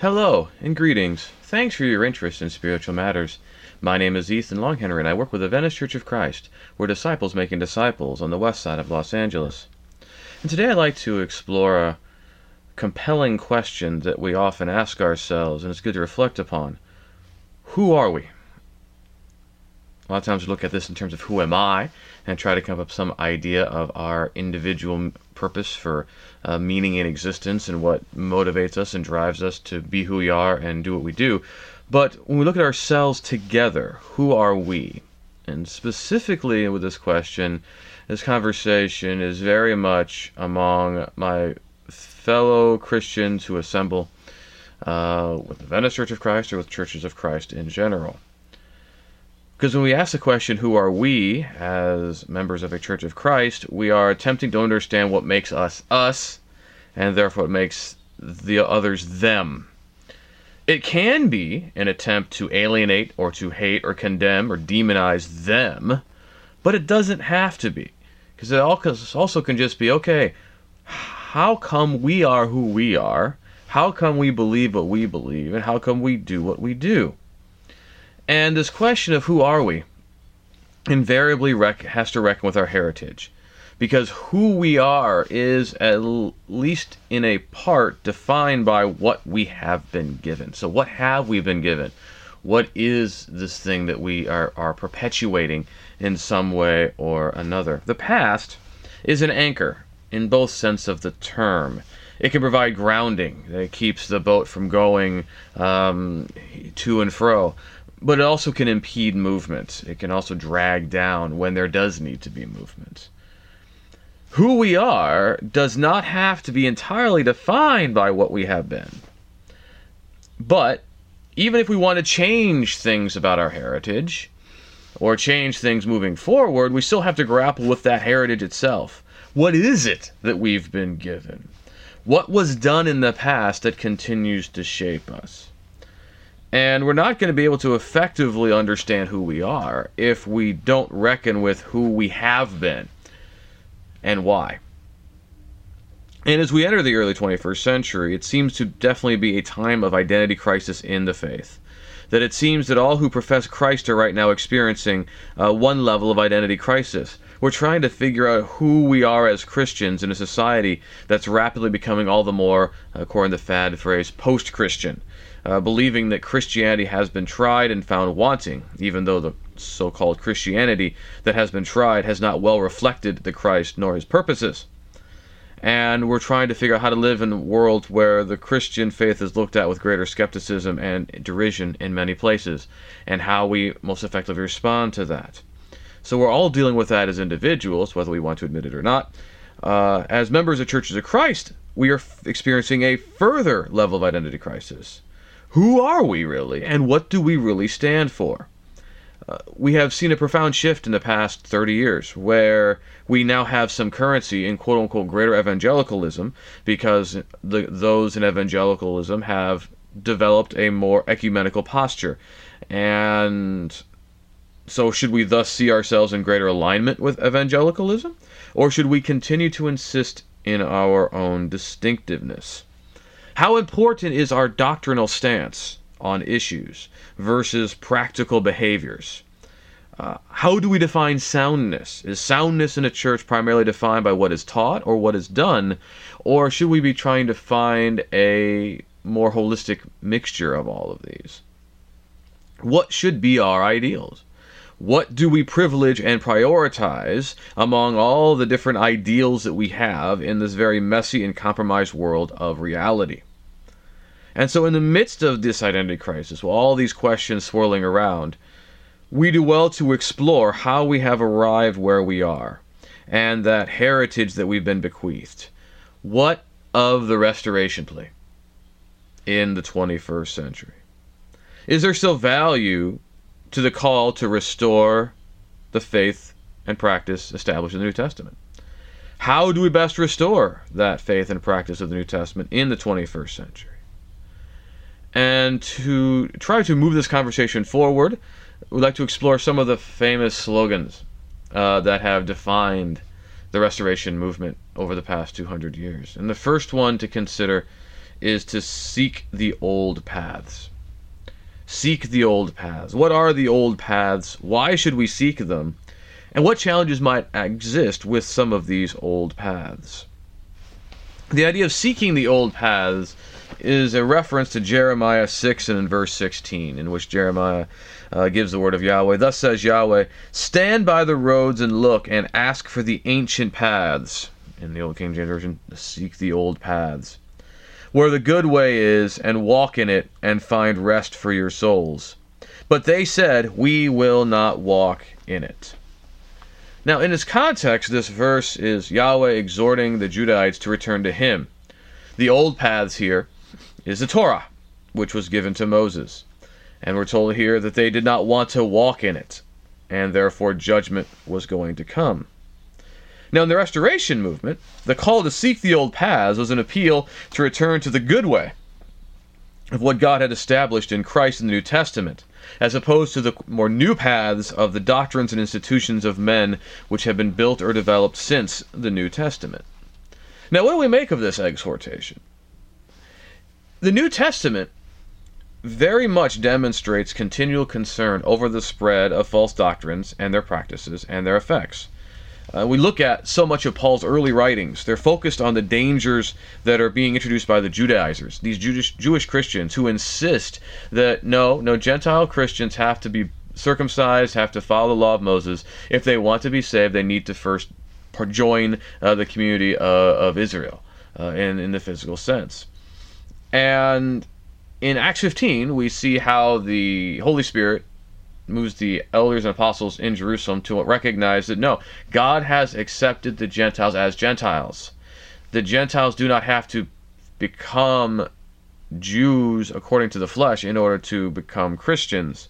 Hello and greetings. Thanks for your interest in spiritual matters. My name is Ethan Longhenry and I work with the Venice Church of Christ. We're disciples making disciples on the west side of Los Angeles. And today I'd like to explore a compelling question that we often ask ourselves and it's good to reflect upon. Who are we? A lot of times we look at this in terms of who am I and try to come up some idea of our individual purpose for uh, meaning in existence and what motivates us and drives us to be who we are and do what we do. But when we look at ourselves together, who are we? And specifically with this question, this conversation is very much among my fellow Christians who assemble uh, with the Venice Church of Christ or with churches of Christ in general. Because when we ask the question, who are we as members of a Church of Christ, we are attempting to understand what makes us us, and therefore what makes the others them. It can be an attempt to alienate or to hate or condemn or demonize them, but it doesn't have to be. Because it also can just be okay, how come we are who we are? How come we believe what we believe? And how come we do what we do? And this question of who are we invariably rec- has to reckon with our heritage. Because who we are is, at least in a part, defined by what we have been given. So, what have we been given? What is this thing that we are, are perpetuating in some way or another? The past is an anchor in both sense of the term. It can provide grounding. It keeps the boat from going um, to and fro but it also can impede movement. It can also drag down when there does need to be movement. Who we are does not have to be entirely defined by what we have been. But even if we want to change things about our heritage, or change things moving forward, we still have to grapple with that heritage itself. What is it that we've been given? What was done in the past that continues to shape us? And we're not going to be able to effectively understand who we are if we don't reckon with who we have been and why. And as we enter the early 21st century, it seems to definitely be a time of identity crisis in the faith. That it seems that all who profess Christ are right now experiencing uh, one level of identity crisis. We're trying to figure out who we are as Christians in a society that's rapidly becoming all the more, according to the fad phrase, post Christian uh, believing that Christianity has been tried and found wanting, even though the so called Christianity that has been tried has not well reflected the Christ nor his purposes. And we're trying to figure out how to live in a world where the Christian faith is looked at with greater skepticism and derision in many places, and how we most effectively respond to that. So we're all dealing with that as individuals, whether we want to admit it or not. Uh, as members of churches of Christ, we are f- experiencing a further level of identity crisis who are we really, and what do we really stand for? Uh, we have seen a profound shift in the past 30 years where we now have some currency in quote unquote greater evangelicalism because the, those in evangelicalism have developed a more ecumenical posture. And so, should we thus see ourselves in greater alignment with evangelicalism? Or should we continue to insist in our own distinctiveness? How important is our doctrinal stance on issues versus practical behaviors? Uh, how do we define soundness? Is soundness in a church primarily defined by what is taught or what is done? Or should we be trying to find a more holistic mixture of all of these? What should be our ideals? What do we privilege and prioritize among all the different ideals that we have in this very messy and compromised world of reality? And so, in the midst of this identity crisis, with all these questions swirling around, we do well to explore how we have arrived where we are and that heritage that we've been bequeathed. What of the restoration plea in the 21st century? Is there still value to the call to restore the faith and practice established in the New Testament? How do we best restore that faith and practice of the New Testament in the 21st century? And to try to move this conversation forward, we'd like to explore some of the famous slogans uh, that have defined the restoration movement over the past 200 years. And the first one to consider is to seek the old paths. Seek the old paths. What are the old paths? Why should we seek them? And what challenges might exist with some of these old paths? The idea of seeking the old paths is a reference to Jeremiah 6 and in verse 16, in which Jeremiah uh, gives the word of Yahweh. Thus says Yahweh, Stand by the roads and look and ask for the ancient paths. In the Old King James Version, seek the old paths. Where the good way is, and walk in it, and find rest for your souls. But they said, We will not walk in it. Now, in its context, this verse is Yahweh exhorting the Judahites to return to Him. The old paths here is the Torah, which was given to Moses. And we're told here that they did not want to walk in it, and therefore judgment was going to come. Now, in the Restoration movement, the call to seek the old paths was an appeal to return to the good way of what God had established in Christ in the New Testament, as opposed to the more new paths of the doctrines and institutions of men which have been built or developed since the New Testament. Now, what do we make of this exhortation? The New Testament very much demonstrates continual concern over the spread of false doctrines and their practices and their effects. Uh, we look at so much of Paul's early writings. They're focused on the dangers that are being introduced by the Judaizers, these Jewish, Jewish Christians who insist that no, no, Gentile Christians have to be circumcised, have to follow the law of Moses. If they want to be saved, they need to first join uh, the community uh, of Israel uh, in, in the physical sense. And in Acts 15, we see how the Holy Spirit moves the elders and apostles in Jerusalem to recognize that no, God has accepted the Gentiles as Gentiles. The Gentiles do not have to become Jews according to the flesh in order to become Christians.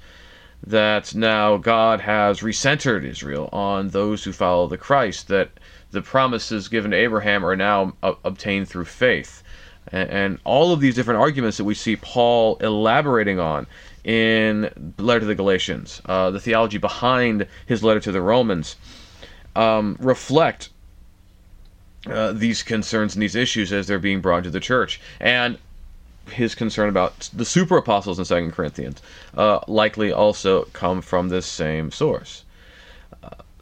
That now God has recentered Israel on those who follow the Christ, that the promises given to Abraham are now obtained through faith. And, and all of these different arguments that we see Paul elaborating on in the letter to the Galatians, uh, the theology behind his letter to the Romans, um, reflect uh, these concerns and these issues as they're being brought to the church. And his concern about the super apostles in Second Corinthians uh, likely also come from this same source.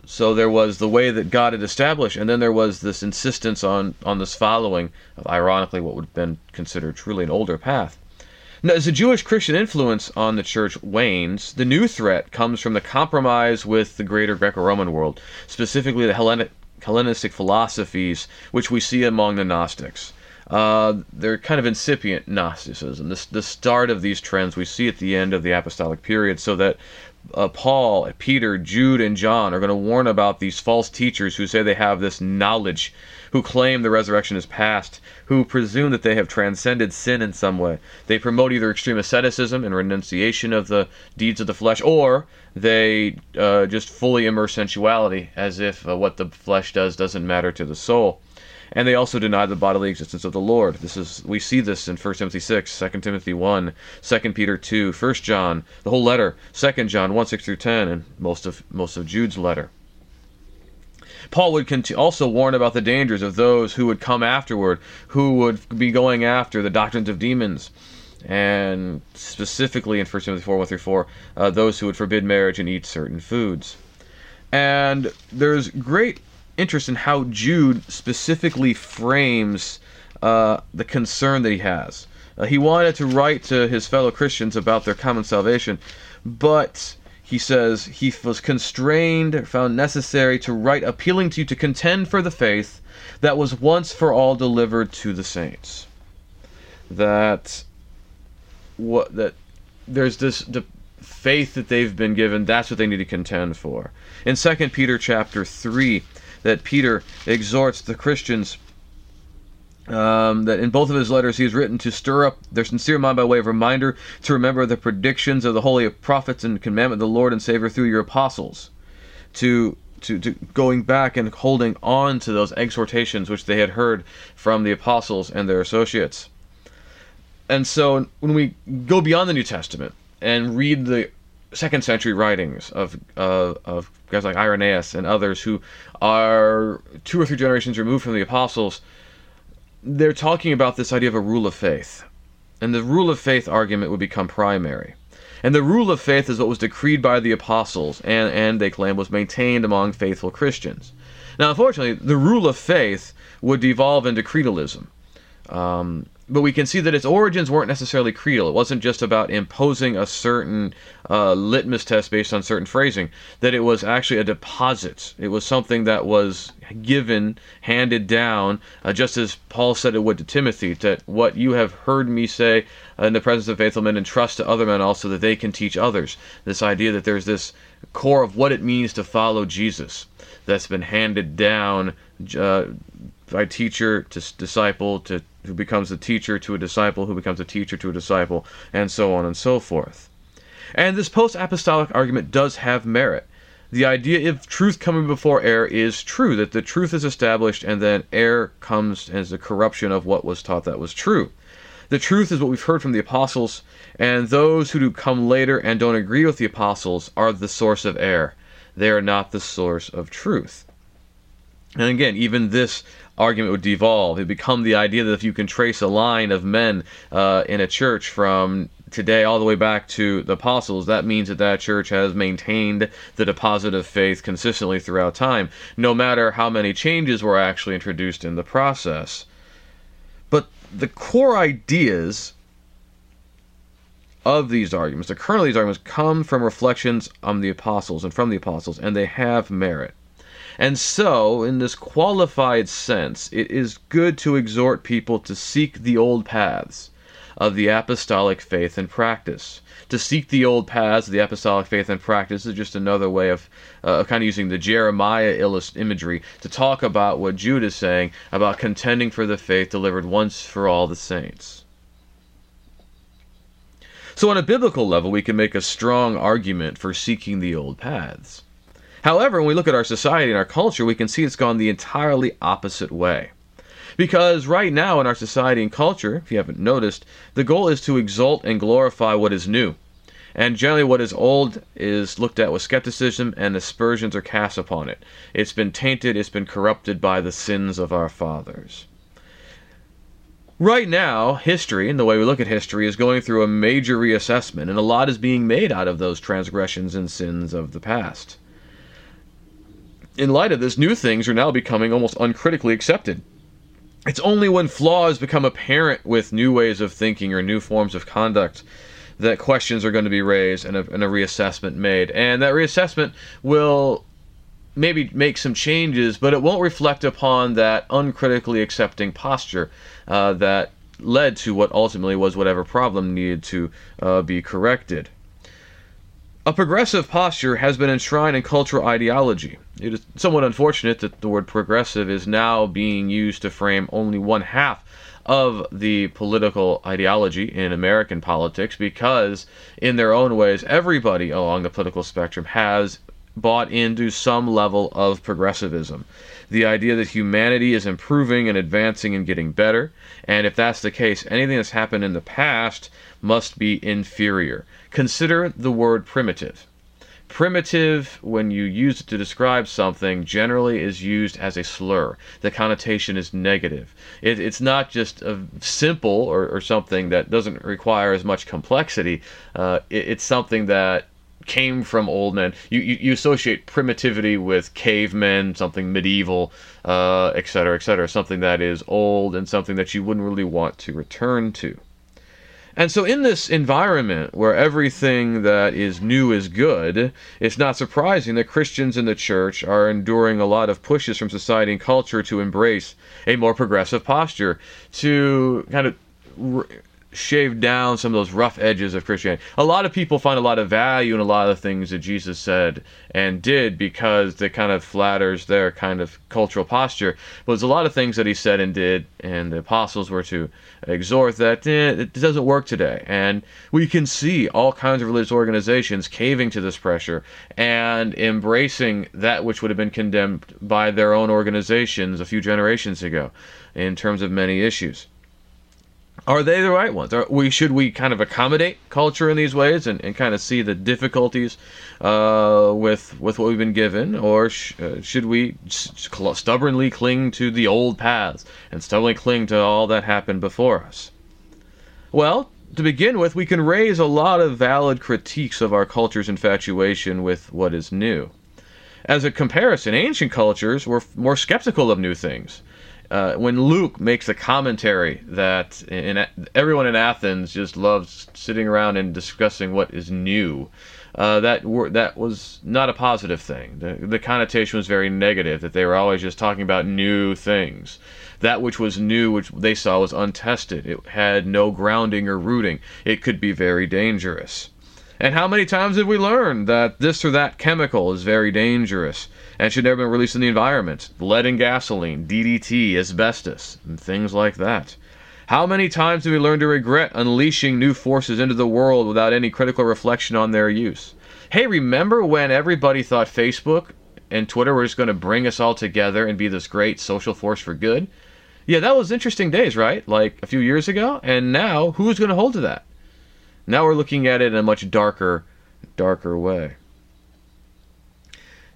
So there was the way that God had established, and then there was this insistence on on this following of, ironically, what would have been considered truly an older path. Now, as the Jewish Christian influence on the church wanes, the new threat comes from the compromise with the greater Greco Roman world, specifically the Hellenic, Hellenistic philosophies, which we see among the Gnostics. Uh, they're kind of incipient Gnosticism. The, the start of these trends we see at the end of the apostolic period, so that uh, Paul, Peter, Jude, and John are going to warn about these false teachers who say they have this knowledge, who claim the resurrection is past, who presume that they have transcended sin in some way. They promote either extreme asceticism and renunciation of the deeds of the flesh, or they uh, just fully immerse sensuality as if uh, what the flesh does doesn't matter to the soul and they also deny the bodily existence of the Lord. This is we see this in 1 Timothy 6, 2 Timothy 1, 2 Peter 2, 1 John, the whole letter, 2 John 1, 6 through 10, and most of most of Jude's letter. Paul would also warn about the dangers of those who would come afterward, who would be going after the doctrines of demons, and specifically in 1 Timothy 4 1 through 4, uh, those who would forbid marriage and eat certain foods. And there's great interest in how Jude specifically frames uh, the concern that he has. Uh, he wanted to write to his fellow Christians about their common salvation, but he says he was constrained, found necessary to write appealing to you to contend for the faith that was once for all delivered to the saints. That what that there's this the faith that they've been given, that's what they need to contend for. In 2 Peter chapter 3, that Peter exhorts the Christians um, that in both of his letters he has written to stir up their sincere mind by way of reminder to remember the predictions of the holy prophets and commandment of the Lord and Savior through your apostles, to to, to going back and holding on to those exhortations which they had heard from the apostles and their associates. And so when we go beyond the New Testament and read the second century writings of uh, of guys like Irenaeus and others who are two or three generations removed from the apostles, they're talking about this idea of a rule of faith. And the rule of faith argument would become primary. And the rule of faith is what was decreed by the apostles and, and they claim was maintained among faithful Christians. Now, unfortunately, the rule of faith would devolve into creedalism. Um, but we can see that its origins weren't necessarily creedal. It wasn't just about imposing a certain uh, litmus test based on certain phrasing, that it was actually a deposit. It was something that was given, handed down, uh, just as Paul said it would to Timothy, that what you have heard me say in the presence of faithful men, entrust to other men also that they can teach others. This idea that there's this core of what it means to follow Jesus that's been handed down uh, by teacher to disciple to who becomes a teacher to a disciple who becomes a teacher to a disciple and so on and so forth. And this post-apostolic argument does have merit. The idea of truth coming before error is true that the truth is established and then error comes as a corruption of what was taught that was true. The truth is what we've heard from the apostles and those who do come later and don't agree with the apostles are the source of error. They are not the source of truth. And again, even this argument would devolve. It become the idea that if you can trace a line of men uh, in a church from today all the way back to the apostles, that means that that church has maintained the deposit of faith consistently throughout time, no matter how many changes were actually introduced in the process. But the core ideas of these arguments, the kernel of these arguments, come from reflections on the apostles and from the apostles, and they have merit. And so, in this qualified sense, it is good to exhort people to seek the old paths of the apostolic faith and practice. To seek the old paths of the apostolic faith and practice is just another way of uh, kind of using the Jeremiah illust- imagery to talk about what Jude is saying about contending for the faith delivered once for all the saints. So, on a biblical level, we can make a strong argument for seeking the old paths. However, when we look at our society and our culture, we can see it's gone the entirely opposite way. Because right now in our society and culture, if you haven't noticed, the goal is to exalt and glorify what is new. And generally, what is old is looked at with skepticism, and aspersions are cast upon it. It's been tainted, it's been corrupted by the sins of our fathers. Right now, history, and the way we look at history, is going through a major reassessment, and a lot is being made out of those transgressions and sins of the past in light of this, new things are now becoming almost uncritically accepted. It's only when flaws become apparent with new ways of thinking or new forms of conduct that questions are going to be raised and a, and a reassessment made. And that reassessment will maybe make some changes, but it won't reflect upon that uncritically accepting posture uh, that led to what ultimately was whatever problem needed to uh, be corrected. A progressive posture has been enshrined in cultural ideology. It is somewhat unfortunate that the word progressive is now being used to frame only one half of the political ideology in American politics because, in their own ways, everybody along the political spectrum has bought into some level of progressivism. The idea that humanity is improving and advancing and getting better, and if that's the case, anything that's happened in the past must be inferior. Consider the word primitive. Primitive, when you use it to describe something, generally is used as a slur. The connotation is negative. It, it's not just a simple or, or, something that doesn't require as much complexity. Uh, it, it's something that came from old men. You, you, you associate primitivity with cavemen, something medieval, uh, et cetera, et cetera, something that is old and something that you wouldn't really want to return to. And so, in this environment where everything that is new is good, it's not surprising that Christians in the church are enduring a lot of pushes from society and culture to embrace a more progressive posture, to kind of shaved down some of those rough edges of Christianity. A lot of people find a lot of value in a lot of the things that Jesus said and did because it kind of flatters their kind of cultural posture. But there's a lot of things that he said and did, and the apostles were to exhort that eh, it doesn't work today. And we can see all kinds of religious organizations caving to this pressure and embracing that which would have been condemned by their own organizations a few generations ago in terms of many issues. Are they the right ones? Are we should we kind of accommodate culture in these ways and, and kind of see the difficulties uh, with with what we've been given, or sh- uh, should we stubbornly cling to the old paths and stubbornly cling to all that happened before us? Well, to begin with, we can raise a lot of valid critiques of our culture's infatuation with what is new. As a comparison, ancient cultures were more skeptical of new things. Uh, when Luke makes the commentary that in, everyone in Athens just loves sitting around and discussing what is new, uh, that wor- that was not a positive thing. The, the connotation was very negative. That they were always just talking about new things. That which was new, which they saw was untested. It had no grounding or rooting. It could be very dangerous. And how many times have we learned that this or that chemical is very dangerous and should never be released in the environment? Lead in gasoline, DDT, asbestos, and things like that. How many times have we learned to regret unleashing new forces into the world without any critical reflection on their use? Hey, remember when everybody thought Facebook and Twitter were just going to bring us all together and be this great social force for good? Yeah, that was interesting days, right? Like a few years ago. And now, who's going to hold to that? Now we're looking at it in a much darker, darker way.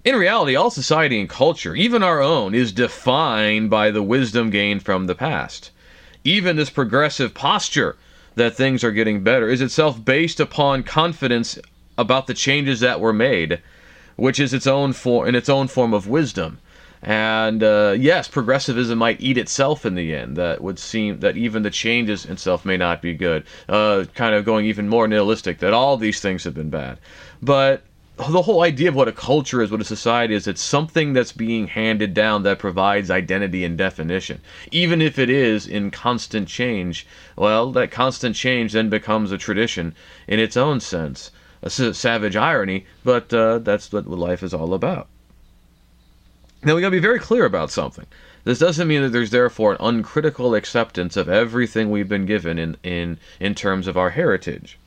In reality, all society and culture, even our own, is defined by the wisdom gained from the past. Even this progressive posture that things are getting better is itself based upon confidence about the changes that were made, which is its own form in its own form of wisdom. And uh, yes, progressivism might eat itself in the end. That would seem that even the changes itself may not be good. Uh, kind of going even more nihilistic, that all these things have been bad. But the whole idea of what a culture is, what a society is, it's something that's being handed down that provides identity and definition. Even if it is in constant change, well, that constant change then becomes a tradition in its own sense. A savage irony, but uh, that's what life is all about. Now we got to be very clear about something. This doesn't mean that there's therefore an uncritical acceptance of everything we've been given in, in, in terms of our heritage.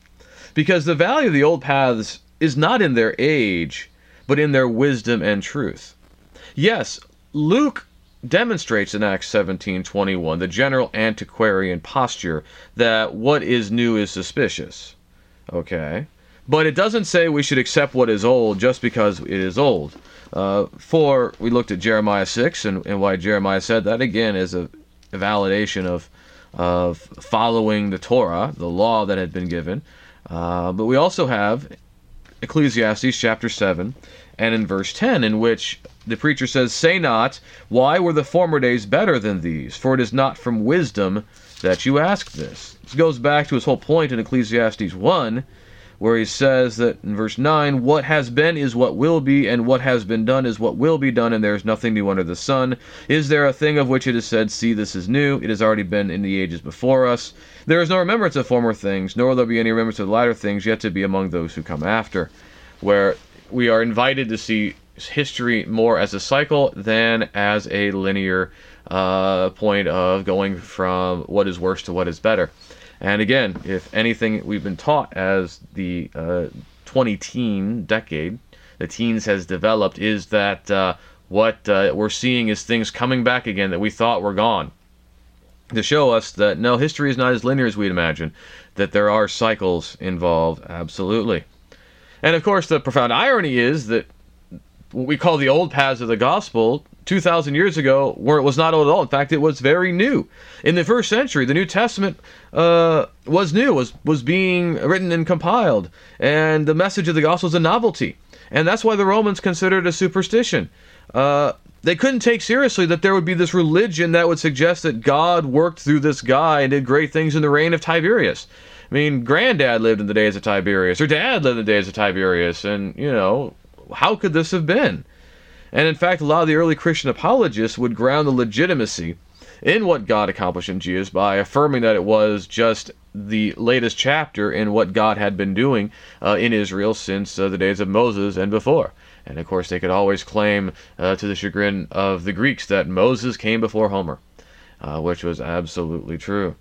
Because the value of the old paths is not in their age, but in their wisdom and truth. Yes, Luke demonstrates in Acts 17:21 the general antiquarian posture that what is new is suspicious. Okay? But it doesn't say we should accept what is old just because it is old. Uh, for we looked at Jeremiah 6 and, and why Jeremiah said that again is a, a validation of of following the Torah, the law that had been given. Uh, but we also have Ecclesiastes chapter 7 and in verse 10, in which the preacher says, Say not, Why were the former days better than these? For it is not from wisdom that you ask this. This goes back to his whole point in Ecclesiastes 1 where he says that in verse 9, What has been is what will be, and what has been done is what will be done, and there is nothing new under the sun. Is there a thing of which it is said, See, this is new? It has already been in the ages before us. There is no remembrance of former things, nor will there be any remembrance of the latter things yet to be among those who come after. Where we are invited to see history more as a cycle than as a linear uh, point of going from what is worse to what is better. And again, if anything we've been taught as the uh, 20 teen decade, the teens has developed, is that uh, what uh, we're seeing is things coming back again that we thought were gone. To show us that no, history is not as linear as we'd imagine, that there are cycles involved, absolutely. And of course, the profound irony is that what we call the old paths of the gospel 2,000 years ago where it was not old at all. In fact, it was very new. In the first century, the New Testament uh, was new, was, was being written and compiled, and the message of the gospel is a novelty. And that's why the Romans considered it a superstition. Uh, they couldn't take seriously that there would be this religion that would suggest that God worked through this guy and did great things in the reign of Tiberius. I mean, granddad lived in the days of Tiberius, or dad lived in the days of Tiberius, and, you know, how could this have been? And in fact, a lot of the early Christian apologists would ground the legitimacy in what God accomplished in Jesus by affirming that it was just the latest chapter in what God had been doing uh, in Israel since uh, the days of Moses and before. And of course, they could always claim uh, to the chagrin of the Greeks that Moses came before Homer, uh, which was absolutely true.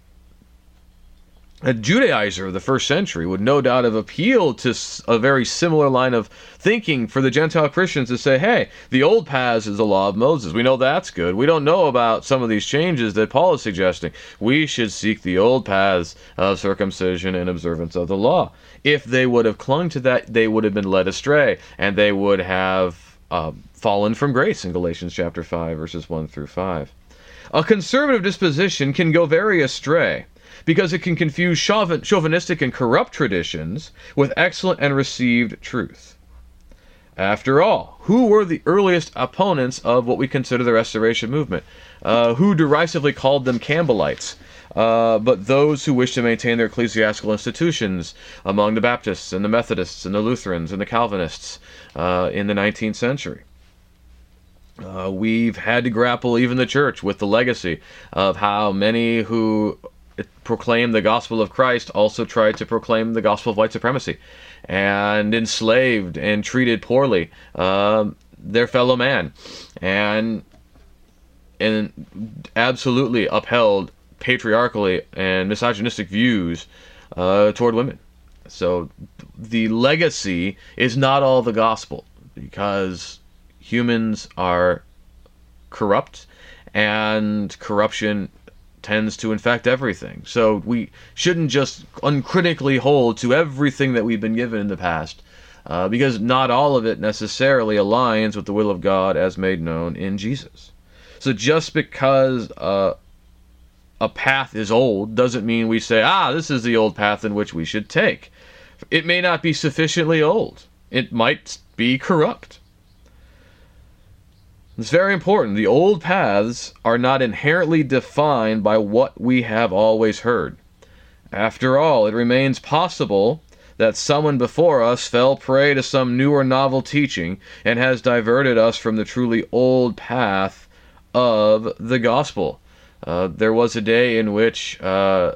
A Judaizer of the first century would no doubt have appealed to a very similar line of thinking for the Gentile Christians to say, hey, the old paths is the law of Moses. We know that's good. We don't know about some of these changes that Paul is suggesting. We should seek the old paths of circumcision and observance of the law. If they would have clung to that, they would have been led astray and they would have uh, fallen from grace in Galatians chapter 5, verses 1 through 5. A conservative disposition can go very astray because it can confuse chauvinistic and corrupt traditions with excellent and received truth. After all, who were the earliest opponents of what we consider the Restoration movement? Uh, who derisively called them Campbellites? Uh, but those who wish to maintain their ecclesiastical institutions among the Baptists and the Methodists and the Lutherans and the Calvinists uh, in the 19th century. Uh, we've had to grapple, even the church, with the legacy of how many who proclaimed the gospel of Christ also tried to proclaim the gospel of white supremacy and enslaved and treated poorly uh, their fellow man and and absolutely upheld patriarchally and misogynistic views uh, toward women. So the legacy is not all the gospel because humans are corrupt and corruption tends to infect everything. So we shouldn't just uncritically hold to everything that we've been given in the past, uh, because not all of it necessarily aligns with the will of God as made known in Jesus. So just because uh, a path is old doesn't mean we say, ah, this is the old path in which we should take. It may not be sufficiently old. It might be corrupt. It's very important. The old paths are not inherently defined by what we have always heard. After all, it remains possible that someone before us fell prey to some new or novel teaching and has diverted us from the truly old path of the gospel. Uh, there was a day in which uh,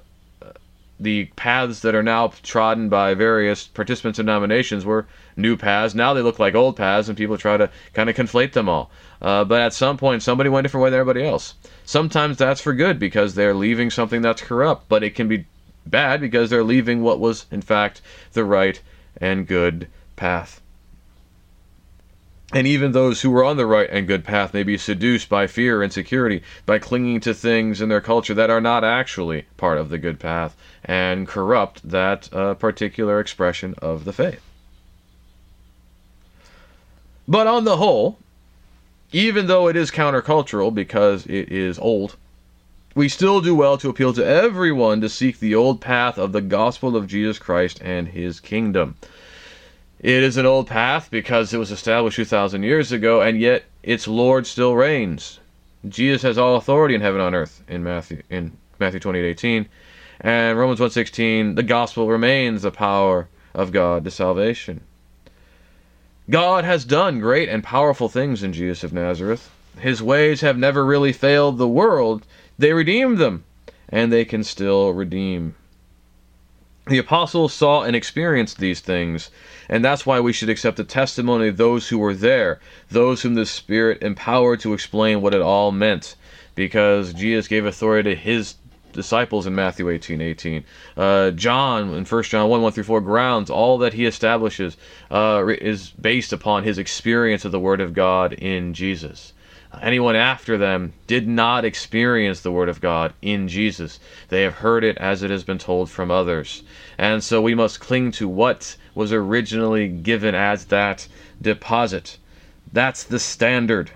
the paths that are now trodden by various participants in denominations were new paths. Now they look like old paths, and people try to kind of conflate them all. Uh, but at some point, somebody went a different way than everybody else. Sometimes that's for good because they're leaving something that's corrupt, but it can be bad because they're leaving what was, in fact, the right and good path. And even those who were on the right and good path may be seduced by fear and insecurity, by clinging to things in their culture that are not actually part of the good path, and corrupt that uh, particular expression of the faith. But on the whole, even though it is countercultural because it is old, we still do well to appeal to everyone to seek the old path of the gospel of Jesus Christ and his kingdom. It is an old path because it was established 2,000 years ago, and yet its Lord still reigns. Jesus has all authority in heaven and on earth in Matthew in Matthew 28:18, and Romans 1:16, the gospel remains the power of God to salvation. God has done great and powerful things in Jesus of Nazareth. His ways have never really failed the world. They redeemed them, and they can still redeem. The apostles saw and experienced these things, and that's why we should accept the testimony of those who were there, those whom the Spirit empowered to explain what it all meant, because Jesus gave authority to his disciples in Matthew 18 18. Uh, John in 1 John 1 1 through 4 grounds all that he establishes uh, is based upon his experience of the Word of God in Jesus. Anyone after them did not experience the Word of God in Jesus. They have heard it as it has been told from others. And so we must cling to what was originally given as that deposit. That's the standard.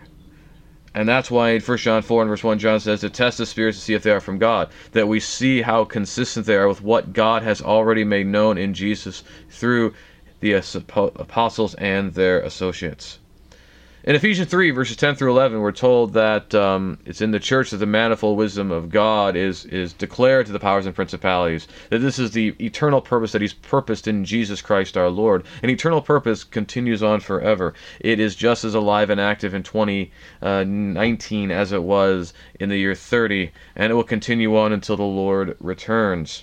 And that's why in 1 John 4 and verse 1, John says to test the spirits to see if they are from God. That we see how consistent they are with what God has already made known in Jesus through the apostles and their associates. In Ephesians 3, verses 10 through 11, we're told that um, it's in the church that the manifold wisdom of God is, is declared to the powers and principalities, that this is the eternal purpose that He's purposed in Jesus Christ our Lord. An eternal purpose continues on forever. It is just as alive and active in 2019 uh, as it was in the year 30, and it will continue on until the Lord returns.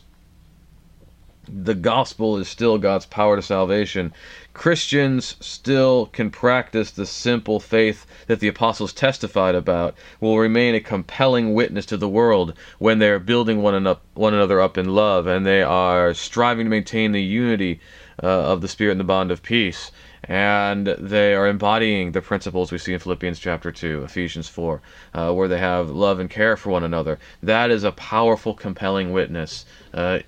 The gospel is still God's power to salvation. Christians still can practice the simple faith that the apostles testified about, will remain a compelling witness to the world when they are building one, one another up in love and they are striving to maintain the unity uh, of the Spirit and the bond of peace. And they are embodying the principles we see in Philippians chapter 2, Ephesians 4, uh, where they have love and care for one another. That is a powerful, compelling witness. Uh,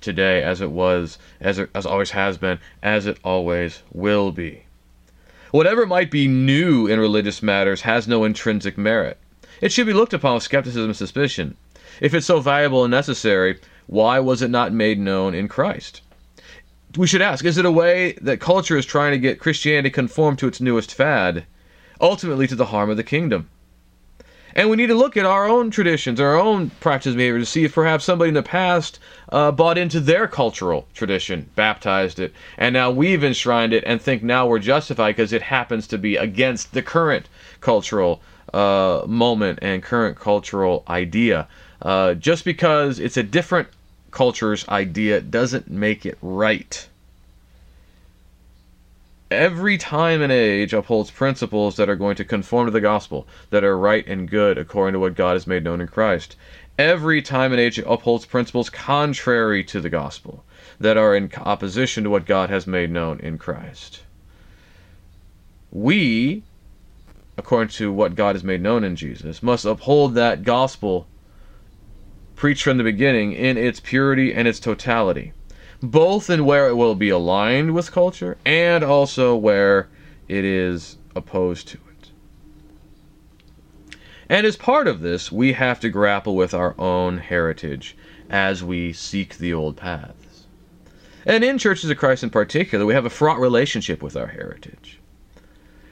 today as it was, as it as always has been, as it always will be. Whatever might be new in religious matters has no intrinsic merit. It should be looked upon with skepticism and suspicion. If it's so valuable and necessary, why was it not made known in Christ? We should ask is it a way that culture is trying to get Christianity conformed to its newest fad, ultimately to the harm of the kingdom? And we need to look at our own traditions, our own practice behavior to see if perhaps somebody in the past uh, bought into their cultural tradition, baptized it, and now we've enshrined it and think now we're justified because it happens to be against the current cultural uh, moment and current cultural idea. Uh, just because it's a different culture's idea doesn't make it right every time and age upholds principles that are going to conform to the gospel, that are right and good according to what God has made known in Christ. Every time and age upholds principles contrary to the gospel, that are in opposition to what God has made known in Christ. We, according to what God has made known in Jesus, must uphold that gospel preached from the beginning in its purity and its totality both in where it will be aligned with culture and also where it is opposed to it. And as part of this, we have to grapple with our own heritage as we seek the old paths. And in Churches of Christ in particular, we have a fraught relationship with our heritage.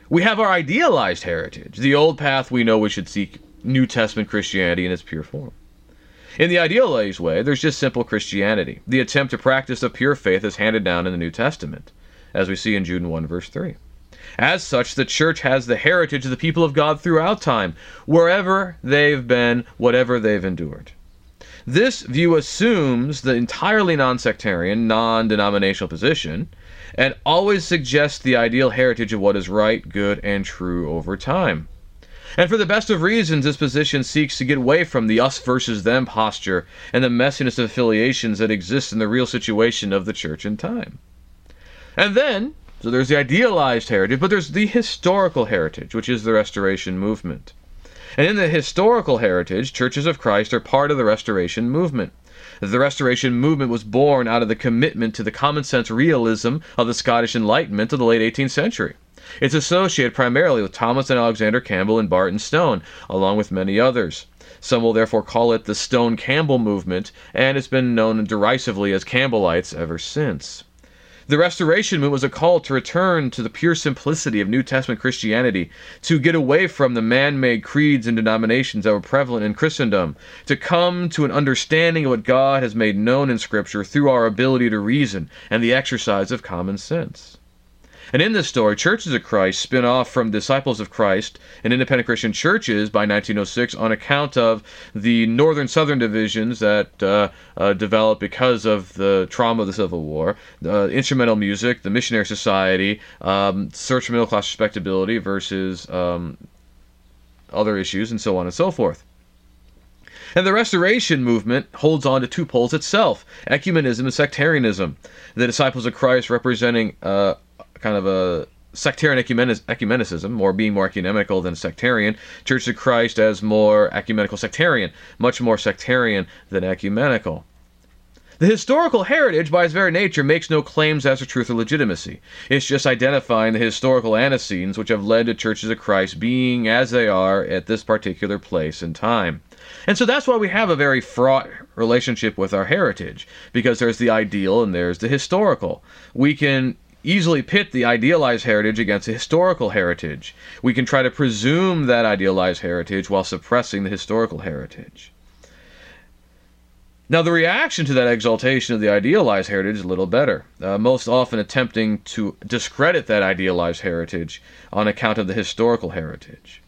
We have our idealized heritage, the old path we know we should seek New Testament Christianity in its pure form. In the idealized way, there's just simple Christianity, the attempt to practice a pure faith as handed down in the New Testament, as we see in Jude 1, verse 3. As such, the church has the heritage of the people of God throughout time, wherever they've been, whatever they've endured. This view assumes the entirely non sectarian, non denominational position, and always suggests the ideal heritage of what is right, good, and true over time. And for the best of reasons, this position seeks to get away from the us versus them posture and the messiness of affiliations that exist in the real situation of the church in time. And then, so there's the idealized heritage, but there's the historical heritage, which is the Restoration movement. And in the historical heritage, churches of Christ are part of the Restoration movement. The Restoration movement was born out of the commitment to the common sense realism of the Scottish Enlightenment of the late 18th century. It's associated primarily with Thomas and Alexander Campbell and Barton Stone, along with many others. Some will therefore call it the Stone Campbell movement, and it's been known derisively as Campbellites ever since. The Restoration movement was a call to return to the pure simplicity of New Testament Christianity, to get away from the man made creeds and denominations that were prevalent in Christendom, to come to an understanding of what God has made known in Scripture through our ability to reason and the exercise of common sense. And in this story, Churches of Christ spin off from Disciples of Christ and independent Christian churches by 1906 on account of the northern southern divisions that uh, uh, developed because of the trauma of the Civil War, the instrumental music, the missionary society, um, search for middle class respectability versus um, other issues, and so on and so forth. And the Restoration movement holds on to two poles itself ecumenism and sectarianism. The disciples of Christ representing uh, kind of a sectarian ecumenicism, or being more ecumenical than sectarian. Church of Christ as more ecumenical sectarian, much more sectarian than ecumenical. The historical heritage, by its very nature, makes no claims as to truth or legitimacy. It's just identifying the historical antecedents which have led to churches of Christ being as they are at this particular place and time. And so that's why we have a very fraught relationship with our heritage, because there's the ideal and there's the historical. We can easily pit the idealized heritage against the historical heritage. We can try to presume that idealized heritage while suppressing the historical heritage. Now, the reaction to that exaltation of the idealized heritage is a little better, uh, most often attempting to discredit that idealized heritage on account of the historical heritage.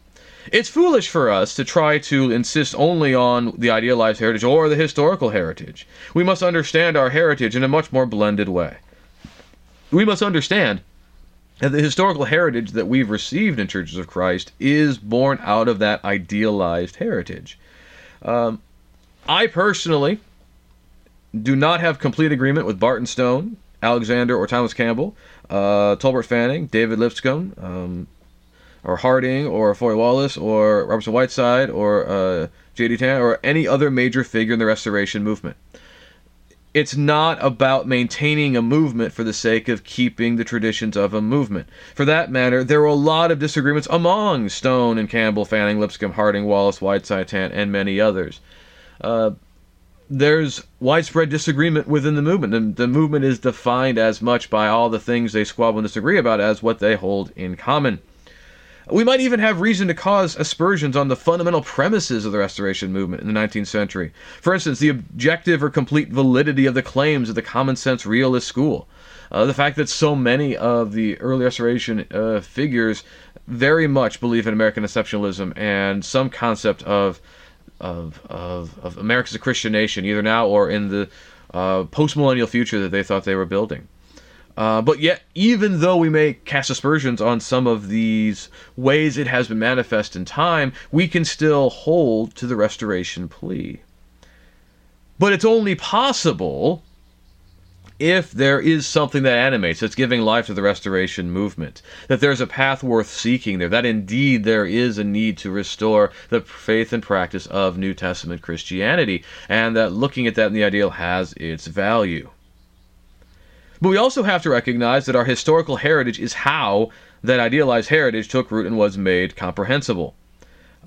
It's foolish for us to try to insist only on the idealized heritage or the historical heritage. We must understand our heritage in a much more blended way. We must understand that the historical heritage that we've received in Churches of Christ is born out of that idealized heritage. Um, I personally do not have complete agreement with Barton Stone, Alexander, or Thomas Campbell, uh, Tolbert Fanning, David Lipscomb, um, or Harding, or Foy Wallace, or Robertson Whiteside, or uh, J.D. Tant, or any other major figure in the Restoration movement. It's not about maintaining a movement for the sake of keeping the traditions of a movement. For that matter, there were a lot of disagreements among Stone and Campbell, Fanning, Lipscomb, Harding, Wallace, Whiteside, Tant, and many others. Uh, there's widespread disagreement within the movement. The, the movement is defined as much by all the things they squabble and disagree about as what they hold in common. We might even have reason to cause aspersions on the fundamental premises of the Restoration movement in the 19th century. For instance, the objective or complete validity of the claims of the common sense realist school. Uh, the fact that so many of the early Restoration uh, figures very much believe in American exceptionalism and some concept of, of, of, of America as a Christian nation, either now or in the uh, post millennial future that they thought they were building. Uh, but yet, even though we may cast aspersions on some of these ways it has been manifest in time, we can still hold to the restoration plea. But it's only possible if there is something that animates, that's giving life to the restoration movement, that there's a path worth seeking there, that indeed there is a need to restore the faith and practice of New Testament Christianity, and that looking at that in the ideal has its value. But we also have to recognize that our historical heritage is how that idealized heritage took root and was made comprehensible.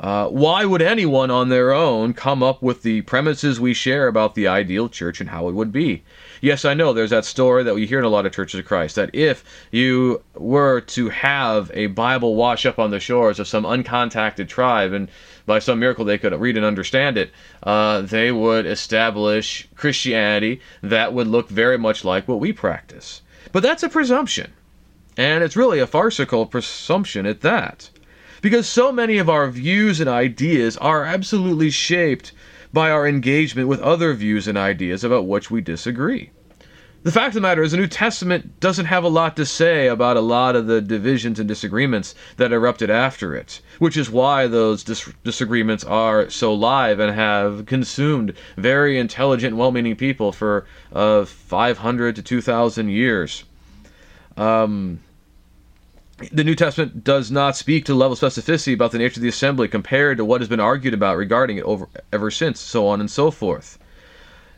Uh, why would anyone on their own come up with the premises we share about the ideal church and how it would be? Yes, I know there's that story that we hear in a lot of churches of Christ that if you were to have a Bible wash up on the shores of some uncontacted tribe and by some miracle they could read and understand it, uh, they would establish Christianity that would look very much like what we practice. But that's a presumption. And it's really a farcical presumption at that because so many of our views and ideas are absolutely shaped by our engagement with other views and ideas about which we disagree. The fact of the matter is, the New Testament doesn't have a lot to say about a lot of the divisions and disagreements that erupted after it, which is why those dis- disagreements are so live and have consumed very intelligent, well meaning people for uh, 500 to 2,000 years. Um, the New Testament does not speak to level specificity about the nature of the assembly compared to what has been argued about regarding it over ever since, so on and so forth.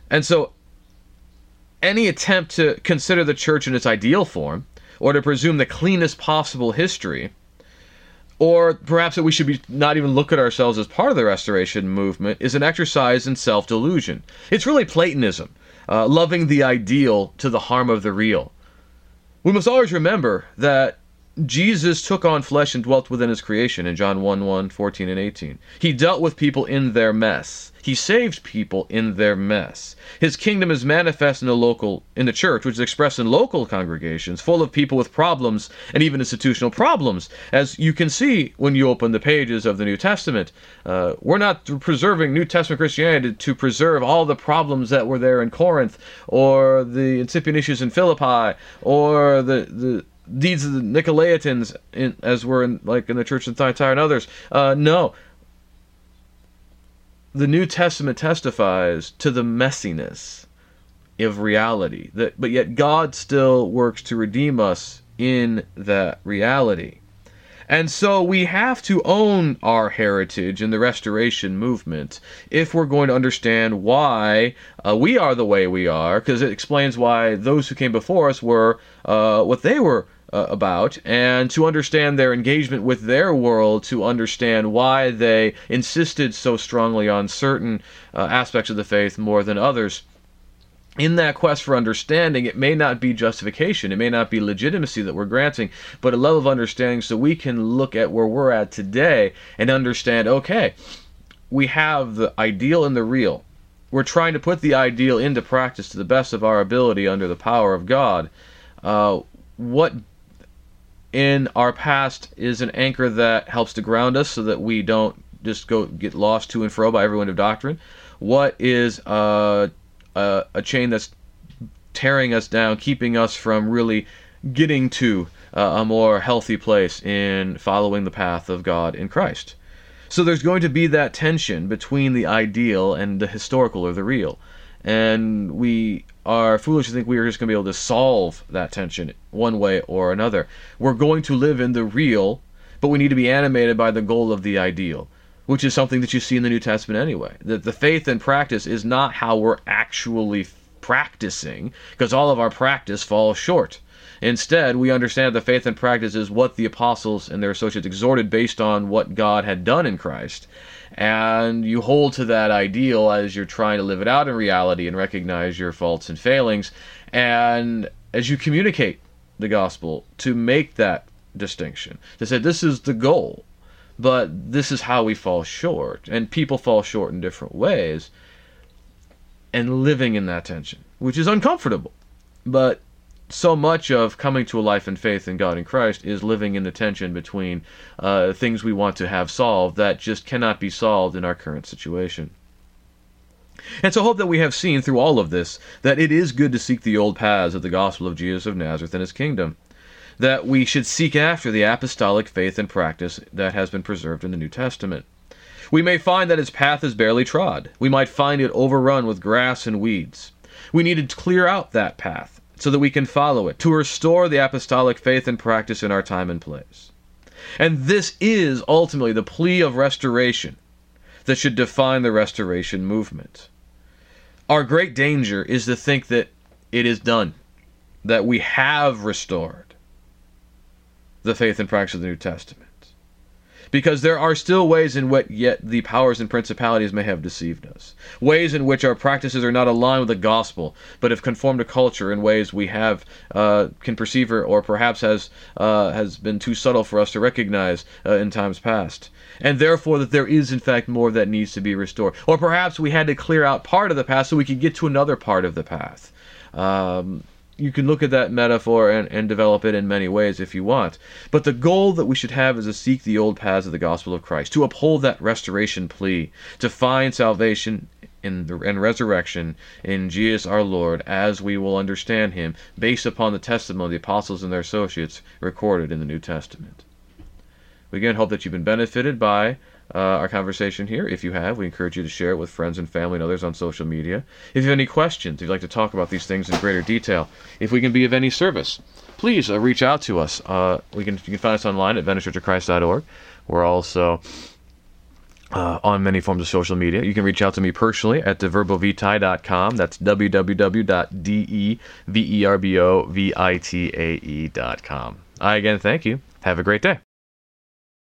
And so, any attempt to consider the church in its ideal form, or to presume the cleanest possible history, or perhaps that we should be not even look at ourselves as part of the restoration movement, is an exercise in self delusion. It's really Platonism, uh, loving the ideal to the harm of the real. We must always remember that Jesus took on flesh and dwelt within his creation in John 1 1, 14, and 18. He dealt with people in their mess. He saved people in their mess. His kingdom is manifest in the local in the church, which is expressed in local congregations, full of people with problems and even institutional problems. As you can see when you open the pages of the New Testament, uh, we're not preserving New Testament Christianity to preserve all the problems that were there in Corinth, or the incipient issues in Philippi, or the the deeds of the Nicolaitans, in, as were in like in the Church of Thyatira and others. Uh, no, the New Testament testifies to the messiness of reality. That, but yet God still works to redeem us in that reality. And so we have to own our heritage in the restoration movement if we're going to understand why uh, we are the way we are, because it explains why those who came before us were uh, what they were uh, about and to understand their engagement with their world, to understand why they insisted so strongly on certain uh, aspects of the faith more than others. In that quest for understanding, it may not be justification, it may not be legitimacy that we're granting, but a level of understanding so we can look at where we're at today and understand okay, we have the ideal and the real. We're trying to put the ideal into practice to the best of our ability under the power of God. Uh, what in our past is an anchor that helps to ground us so that we don't just go get lost to and fro by every wind of doctrine? What is uh, a, a chain that's tearing us down, keeping us from really getting to uh, a more healthy place in following the path of God in Christ? So there's going to be that tension between the ideal and the historical or the real. And we are foolish to think we are just going to be able to solve that tension one way or another. We're going to live in the real, but we need to be animated by the goal of the ideal, which is something that you see in the New Testament anyway. That the faith and practice is not how we're actually practicing, because all of our practice falls short. Instead, we understand that faith and practice is what the apostles and their associates exhorted based on what God had done in Christ and you hold to that ideal as you're trying to live it out in reality and recognize your faults and failings. And as you communicate the gospel to make that distinction to say this is the goal but this is how we fall short. And people fall short in different ways and living in that tension which is uncomfortable but so much of coming to a life in faith in God and Christ is living in the tension between uh, things we want to have solved that just cannot be solved in our current situation. And so, hope that we have seen through all of this that it is good to seek the old paths of the gospel of Jesus of Nazareth and his kingdom. That we should seek after the apostolic faith and practice that has been preserved in the New Testament. We may find that its path is barely trod. We might find it overrun with grass and weeds. We need to clear out that path so that we can follow it, to restore the apostolic faith and practice in our time and place. And this is ultimately the plea of restoration that should define the restoration movement. Our great danger is to think that it is done, that we have restored the faith and practice of the New Testament because there are still ways in which yet the powers and principalities may have deceived us. Ways in which our practices are not aligned with the gospel, but have conformed to culture in ways we have uh, can perceive or, or perhaps has uh, has been too subtle for us to recognize uh, in times past. And therefore, that there is in fact more that needs to be restored. Or perhaps we had to clear out part of the path so we could get to another part of the path. Um, you can look at that metaphor and, and develop it in many ways if you want. But the goal that we should have is to seek the old paths of the gospel of Christ, to uphold that restoration plea, to find salvation in the, and resurrection in Jesus our Lord as we will understand him based upon the testimony of the apostles and their associates recorded in the New Testament. We again hope that you've been benefited by uh, our conversation here. If you have, we encourage you to share it with friends and family and others on social media. If you have any questions, if you'd like to talk about these things in greater detail, if we can be of any service, please uh, reach out to us. Uh, we can you can find us online at VeniceChurchOfChrist.org. We're also uh, on many forms of social media. You can reach out to me personally at deverbovitae.com. That's www.deverbovitae.com. I again thank you. Have a great day.